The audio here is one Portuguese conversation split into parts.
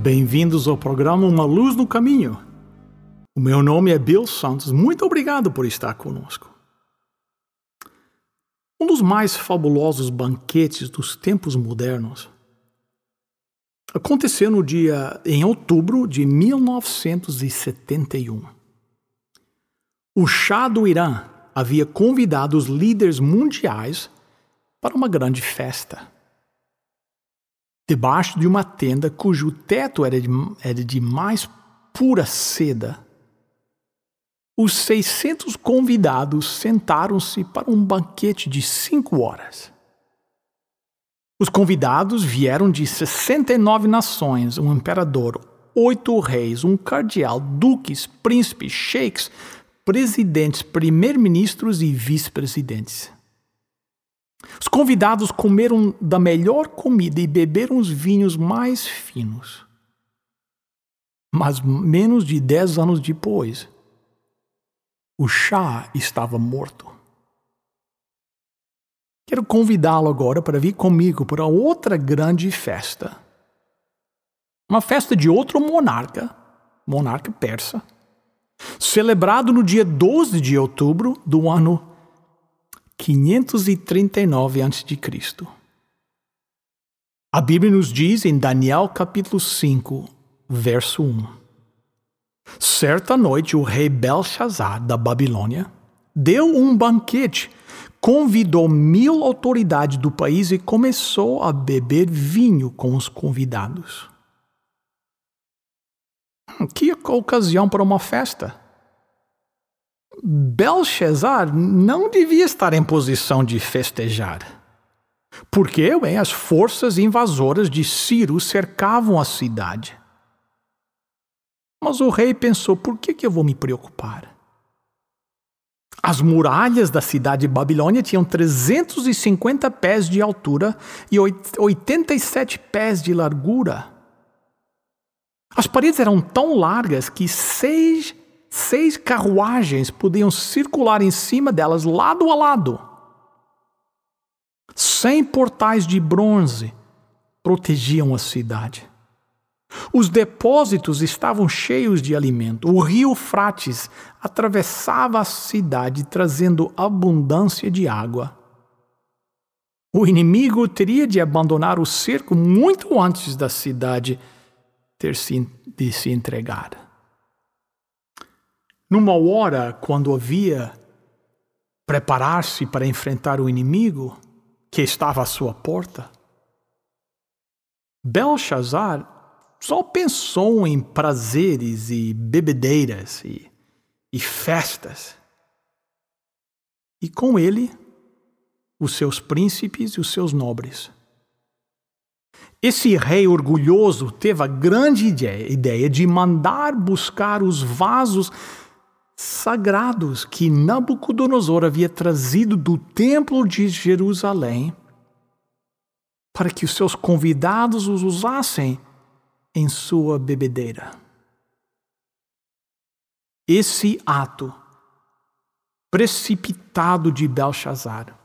Bem-vindos ao programa Uma Luz no Caminho. O meu nome é Bill Santos. Muito obrigado por estar conosco. Um dos mais fabulosos banquetes dos tempos modernos aconteceu no dia em outubro de 1971. O Shah do Irã havia convidado os líderes mundiais para uma grande festa debaixo de uma tenda cujo teto era de, era de mais pura seda. Os 600 convidados sentaram-se para um banquete de cinco horas. Os convidados vieram de 69 nações, um imperador, oito reis, um cardeal, duques, príncipes, sheiks, presidentes, primeiro-ministros e vice-presidentes. Os convidados comeram da melhor comida e beberam os vinhos mais finos. Mas menos de dez anos depois, o chá estava morto. Quero convidá-lo agora para vir comigo para outra grande festa. Uma festa de outro monarca, monarca persa, celebrado no dia 12 de outubro do ano 539 a.C. A Bíblia nos diz em Daniel capítulo 5, verso 1. Certa noite o rei Belshazzar da Babilônia deu um banquete, convidou mil autoridades do país e começou a beber vinho com os convidados. Que ocasião para uma festa! Belshazzar não devia estar em posição de festejar. Porque bem, as forças invasoras de Ciro cercavam a cidade. Mas o rei pensou: por que, que eu vou me preocupar? As muralhas da cidade de Babilônia tinham 350 pés de altura e 87 pés de largura. As paredes eram tão largas que seis Seis carruagens podiam circular em cima delas lado a lado. Cem portais de bronze protegiam a cidade. Os depósitos estavam cheios de alimento. O rio Frates atravessava a cidade trazendo abundância de água. O inimigo teria de abandonar o cerco muito antes da cidade ter se, de se entregar. Numa hora, quando havia preparar-se para enfrentar o inimigo que estava à sua porta, Belshazzar só pensou em prazeres e bebedeiras e, e festas. E com ele, os seus príncipes e os seus nobres. Esse rei orgulhoso teve a grande ideia de mandar buscar os vasos sagrados que Nabucodonosor havia trazido do templo de Jerusalém para que os seus convidados os usassem em sua bebedeira. Esse ato precipitado de Belshazzar,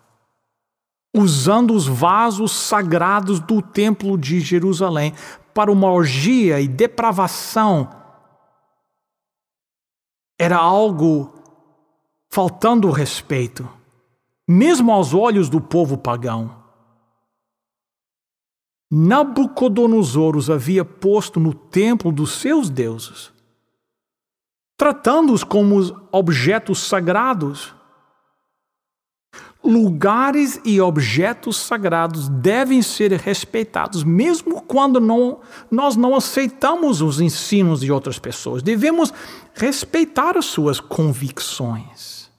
usando os vasos sagrados do templo de Jerusalém para uma orgia e depravação era algo faltando respeito, mesmo aos olhos do povo pagão. Nabucodonosor os havia posto no templo dos seus deuses, tratando-os como objetos sagrados lugares e objetos sagrados devem ser respeitados, mesmo quando não, nós não aceitamos os ensinos de outras pessoas. Devemos respeitar as suas convicções.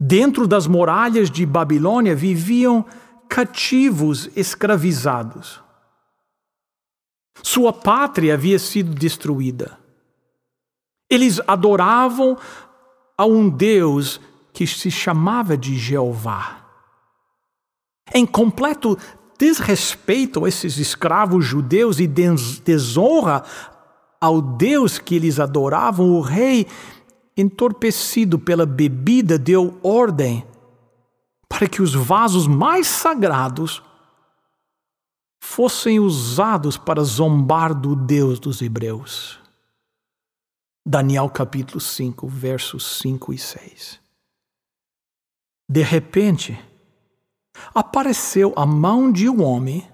Dentro das muralhas de Babilônia viviam cativos escravizados. Sua pátria havia sido destruída. Eles adoravam a um Deus que se chamava de Jeová. Em completo desrespeito a esses escravos judeus e desonra ao Deus que eles adoravam, o rei, entorpecido pela bebida, deu ordem para que os vasos mais sagrados fossem usados para zombar do Deus dos Hebreus. Daniel capítulo 5, versos 5 e 6. De repente, apareceu a mão de um homem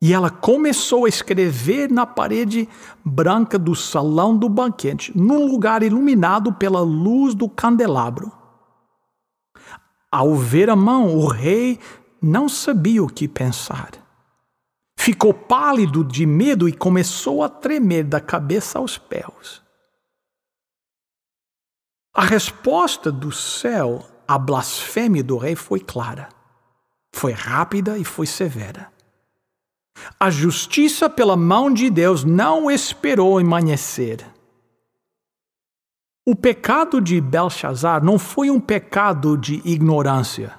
e ela começou a escrever na parede branca do salão do banquete, num lugar iluminado pela luz do candelabro. Ao ver a mão, o rei não sabia o que pensar. Ficou pálido de medo e começou a tremer da cabeça aos pés. A resposta do céu à blasfêmia do rei foi clara, foi rápida e foi severa. A justiça pela mão de Deus não esperou amanhecer. O pecado de Belshazzar não foi um pecado de ignorância.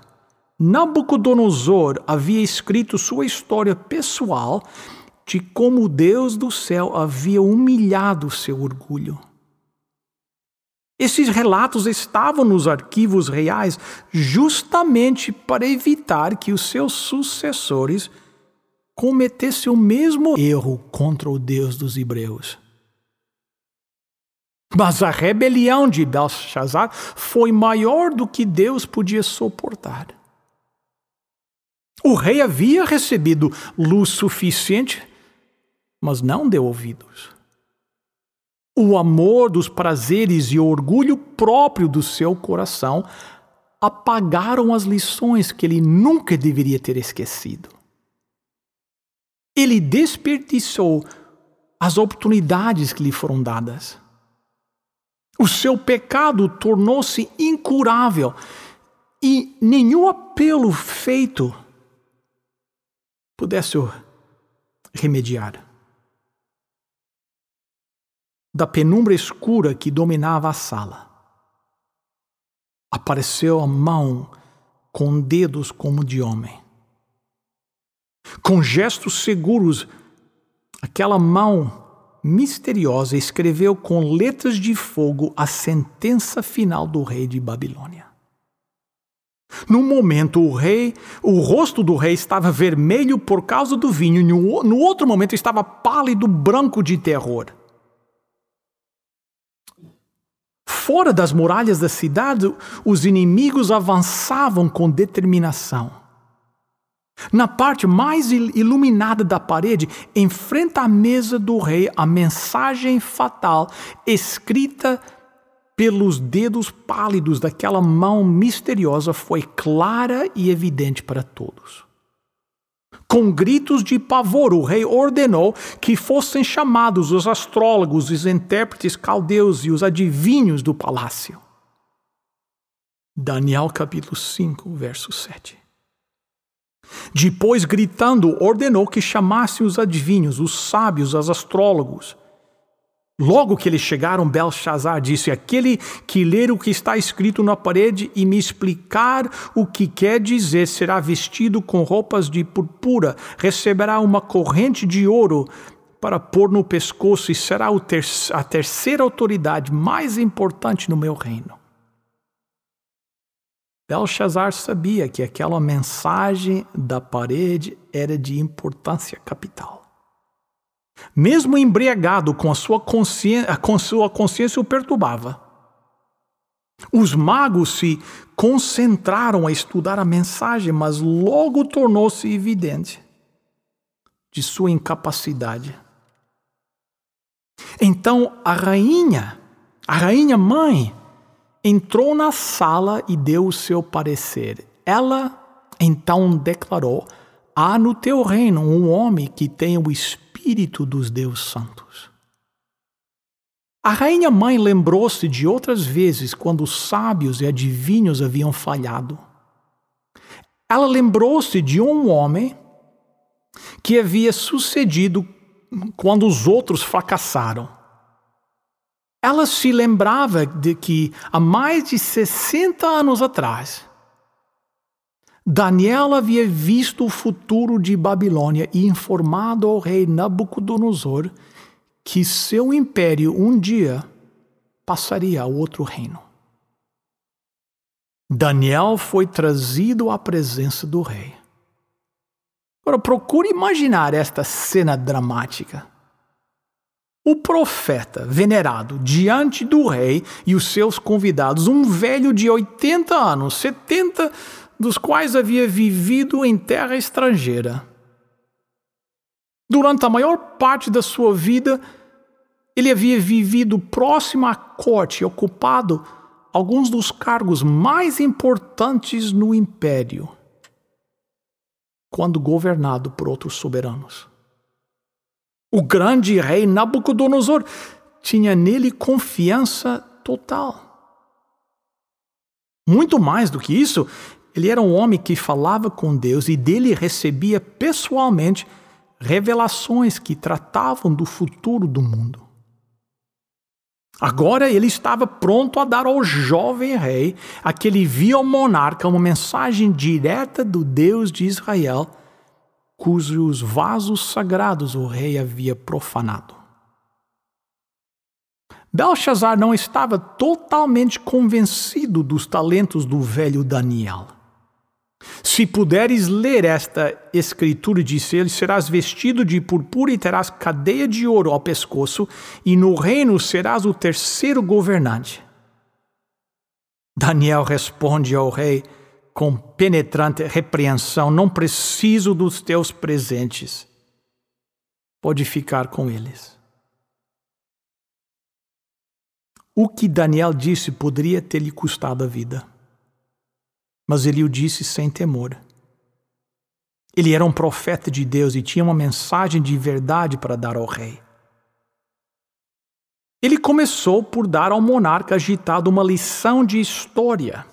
Nabucodonosor havia escrito sua história pessoal de como Deus do céu havia humilhado seu orgulho. Esses relatos estavam nos arquivos reais justamente para evitar que os seus sucessores cometessem o mesmo erro contra o Deus dos Hebreus. Mas a rebelião de Belshazzar foi maior do que Deus podia suportar. O rei havia recebido luz suficiente, mas não deu ouvidos o amor dos prazeres e o orgulho próprio do seu coração apagaram as lições que ele nunca deveria ter esquecido. Ele desperdiçou as oportunidades que lhe foram dadas. O seu pecado tornou-se incurável e nenhum apelo feito pudesse o remediar da penumbra escura que dominava a sala. Apareceu a mão com dedos como de homem. Com gestos seguros, aquela mão misteriosa escreveu com letras de fogo a sentença final do rei de Babilônia. No momento, o rei, o rosto do rei estava vermelho por causa do vinho, no, no outro momento estava pálido, branco de terror. Fora das muralhas da cidade, os inimigos avançavam com determinação. Na parte mais iluminada da parede, em frente à mesa do rei, a mensagem fatal, escrita pelos dedos pálidos daquela mão misteriosa, foi clara e evidente para todos. Com gritos de pavor, o rei ordenou que fossem chamados os astrólogos, os intérpretes caldeus e os adivinhos do palácio. Daniel capítulo 5, verso 7. Depois, gritando, ordenou que chamassem os adivinhos, os sábios, os astrólogos Logo que eles chegaram, Belshazzar disse: Aquele que ler o que está escrito na parede e me explicar o que quer dizer será vestido com roupas de purpura, receberá uma corrente de ouro para pôr no pescoço e será a terceira autoridade mais importante no meu reino. Belshazzar sabia que aquela mensagem da parede era de importância capital. Mesmo embriagado com a sua consciência, com sua consciência o perturbava. Os magos se concentraram a estudar a mensagem, mas logo tornou-se evidente de sua incapacidade. Então a rainha, a rainha mãe, entrou na sala e deu o seu parecer. Ela então declarou: Há no teu reino um homem que tem o espírito Espírito dos Deus Santos. A rainha mãe lembrou-se de outras vezes quando os sábios e adivinhos haviam falhado. Ela lembrou-se de um homem que havia sucedido quando os outros fracassaram. Ela se lembrava de que há mais de 60 anos atrás, Daniel havia visto o futuro de Babilônia e informado ao rei Nabucodonosor que seu império um dia passaria a outro reino. Daniel foi trazido à presença do rei. Agora procure imaginar esta cena dramática. O profeta venerado diante do rei e os seus convidados, um velho de 80 anos, 70 dos quais havia vivido em terra estrangeira. Durante a maior parte da sua vida, ele havia vivido próximo à corte, ocupado alguns dos cargos mais importantes no império, quando governado por outros soberanos. O grande rei Nabucodonosor tinha nele confiança total. Muito mais do que isso, ele era um homem que falava com Deus e dele recebia pessoalmente revelações que tratavam do futuro do mundo. Agora ele estava pronto a dar ao jovem rei, a que ele via o monarca, uma mensagem direta do Deus de Israel, cujos vasos sagrados o rei havia profanado. Belshazzar não estava totalmente convencido dos talentos do velho Daniel. Se puderes ler esta escritura, disse ele, serás vestido de purpura e terás cadeia de ouro ao pescoço, e no reino serás o terceiro governante. Daniel responde ao rei com penetrante repreensão: Não preciso dos teus presentes, pode ficar com eles. O que Daniel disse poderia ter lhe custado a vida mas ele o disse sem temor. Ele era um profeta de Deus e tinha uma mensagem de verdade para dar ao rei. Ele começou por dar ao monarca agitado uma lição de história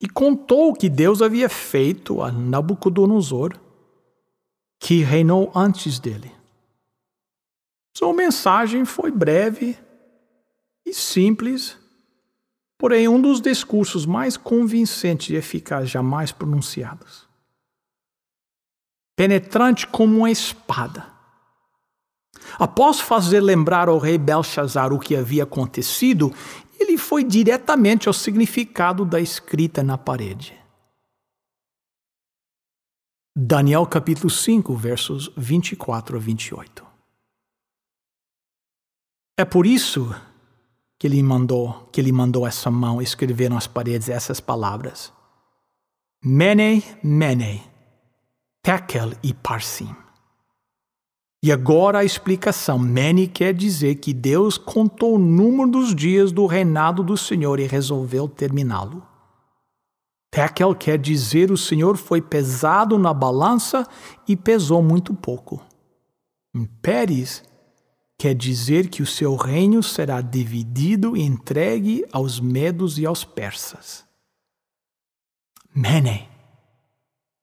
e contou o que Deus havia feito a Nabucodonosor, que reinou antes dele. Sua mensagem foi breve e simples porém um dos discursos mais convincentes e eficazes jamais pronunciados. Penetrante como uma espada. Após fazer lembrar ao rei Belshazzar o que havia acontecido, ele foi diretamente ao significado da escrita na parede. Daniel capítulo 5, versos 24 a 28. É por isso que ele mandou, que ele mandou essa mão escrever nas paredes essas palavras: Mene, Mene, Tekel e Parsim. E agora a explicação. Mene quer dizer que Deus contou o número dos dias do reinado do Senhor e resolveu terminá-lo. Tekel quer dizer o Senhor foi pesado na balança e pesou muito pouco. Em Pérez quer dizer que o seu reino será dividido e entregue aos medos e aos persas. Mene.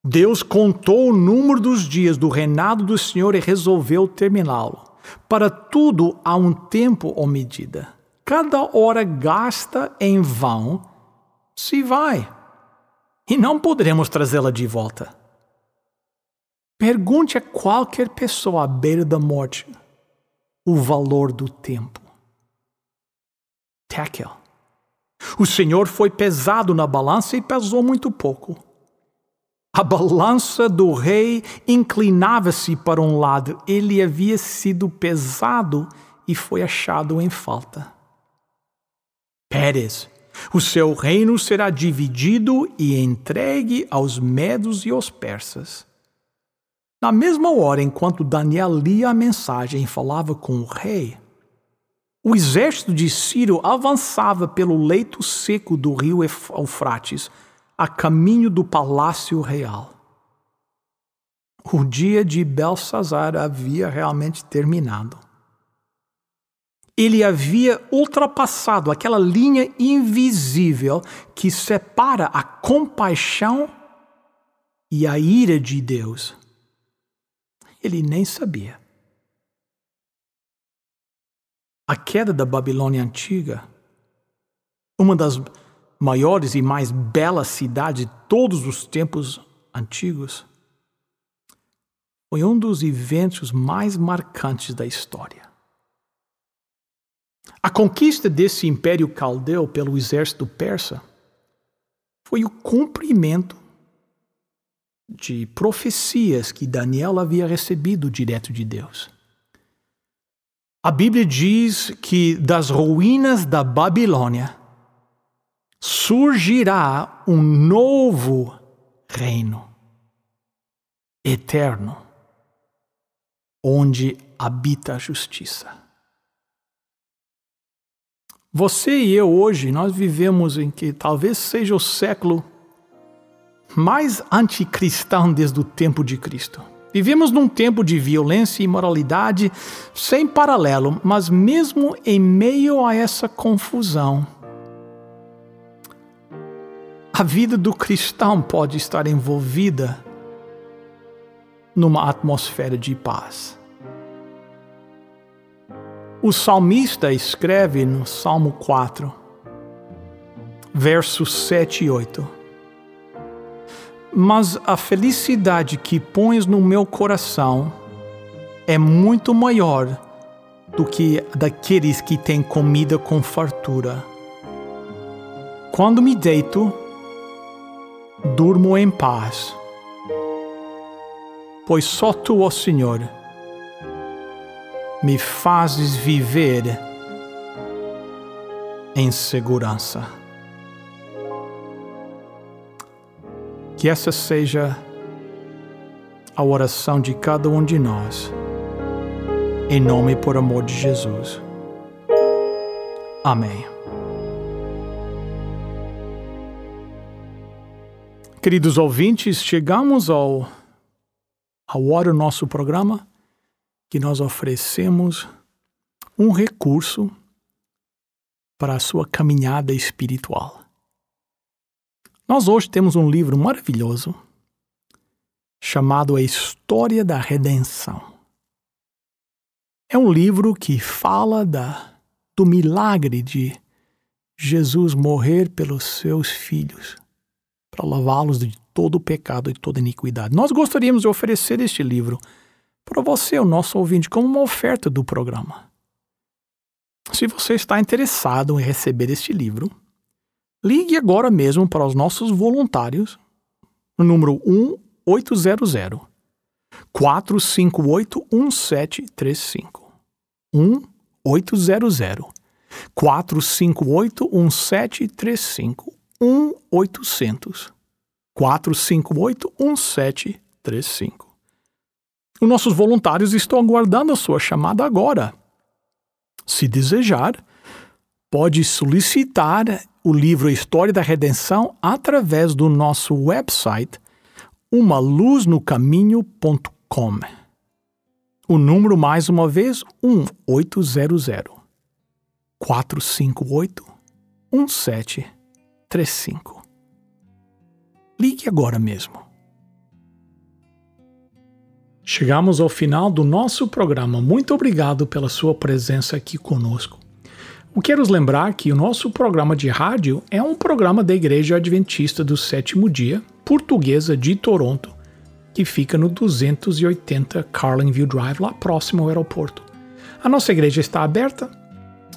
Deus contou o número dos dias do reinado do Senhor e resolveu terminá-lo. Para tudo há um tempo ou medida. Cada hora gasta em vão se vai, e não poderemos trazê-la de volta. Pergunte a qualquer pessoa à beira da morte o valor do tempo. Tekel. O Senhor foi pesado na balança e pesou muito pouco. A balança do rei inclinava-se para um lado, ele havia sido pesado e foi achado em falta. Pérez, o seu reino será dividido e entregue aos medos e aos persas. Na mesma hora, enquanto Daniel lia a mensagem e falava com o rei, o exército de Ciro avançava pelo leito seco do rio Eufrates, a caminho do palácio real. O dia de Belsazar havia realmente terminado. Ele havia ultrapassado aquela linha invisível que separa a compaixão e a ira de Deus ele nem sabia. A queda da Babilônia antiga, uma das maiores e mais belas cidades de todos os tempos antigos, foi um dos eventos mais marcantes da história. A conquista desse império caldeu pelo exército persa foi o cumprimento de profecias que Daniel havia recebido direto de Deus. A Bíblia diz que das ruínas da Babilônia surgirá um novo reino eterno, onde habita a justiça. Você e eu hoje, nós vivemos em que talvez seja o século mais anticristão desde o tempo de Cristo. Vivemos num tempo de violência e imoralidade sem paralelo, mas mesmo em meio a essa confusão, a vida do cristão pode estar envolvida numa atmosfera de paz. O salmista escreve no Salmo 4, versos 7 e 8. Mas a felicidade que pões no meu coração é muito maior do que daqueles que têm comida com fartura. Quando me deito, durmo em paz, pois só tu, ó Senhor, me fazes viver em segurança. Que essa seja a oração de cada um de nós, em nome e por amor de Jesus. Amém. Queridos ouvintes, chegamos ao, ao hora do nosso programa que nós oferecemos um recurso para a sua caminhada espiritual. Nós hoje temos um livro maravilhoso chamado A História da Redenção. É um livro que fala da, do milagre de Jesus morrer pelos seus filhos, para lavá-los de todo o pecado e toda iniquidade. Nós gostaríamos de oferecer este livro para você, o nosso ouvinte, como uma oferta do programa. Se você está interessado em receber este livro, ligue agora mesmo para os nossos voluntários no número 1800 458 1735. 1800 458 1735. 1 800 458 1735. Os nossos voluntários estão aguardando a sua chamada agora. Se desejar, pode solicitar o livro História da Redenção através do nosso website umaluznocaminho.com. O número mais uma vez 1800 458 1735. Ligue agora mesmo. Chegamos ao final do nosso programa. Muito obrigado pela sua presença aqui conosco. Eu quero lembrar que o nosso programa de rádio é um programa da Igreja Adventista do Sétimo Dia, portuguesa de Toronto, que fica no 280 Carlinville Drive, lá próximo ao aeroporto. A nossa igreja está aberta.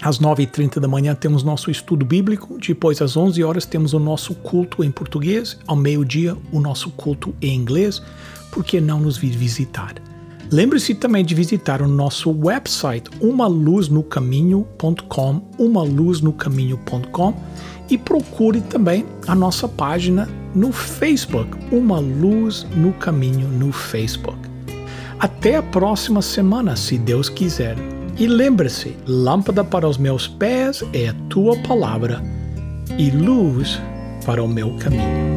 Às 9h30 da manhã temos nosso estudo bíblico, depois às 11 horas temos o nosso culto em português, ao meio-dia o nosso culto em inglês por que não nos vir visitar? Lembre-se também de visitar o nosso website umaluznocaminho.com, umaluznocaminho.com e procure também a nossa página no Facebook, Uma Luz no Caminho no Facebook. Até a próxima semana, se Deus quiser. E lembre-se, lâmpada para os meus pés é a tua palavra e luz para o meu caminho.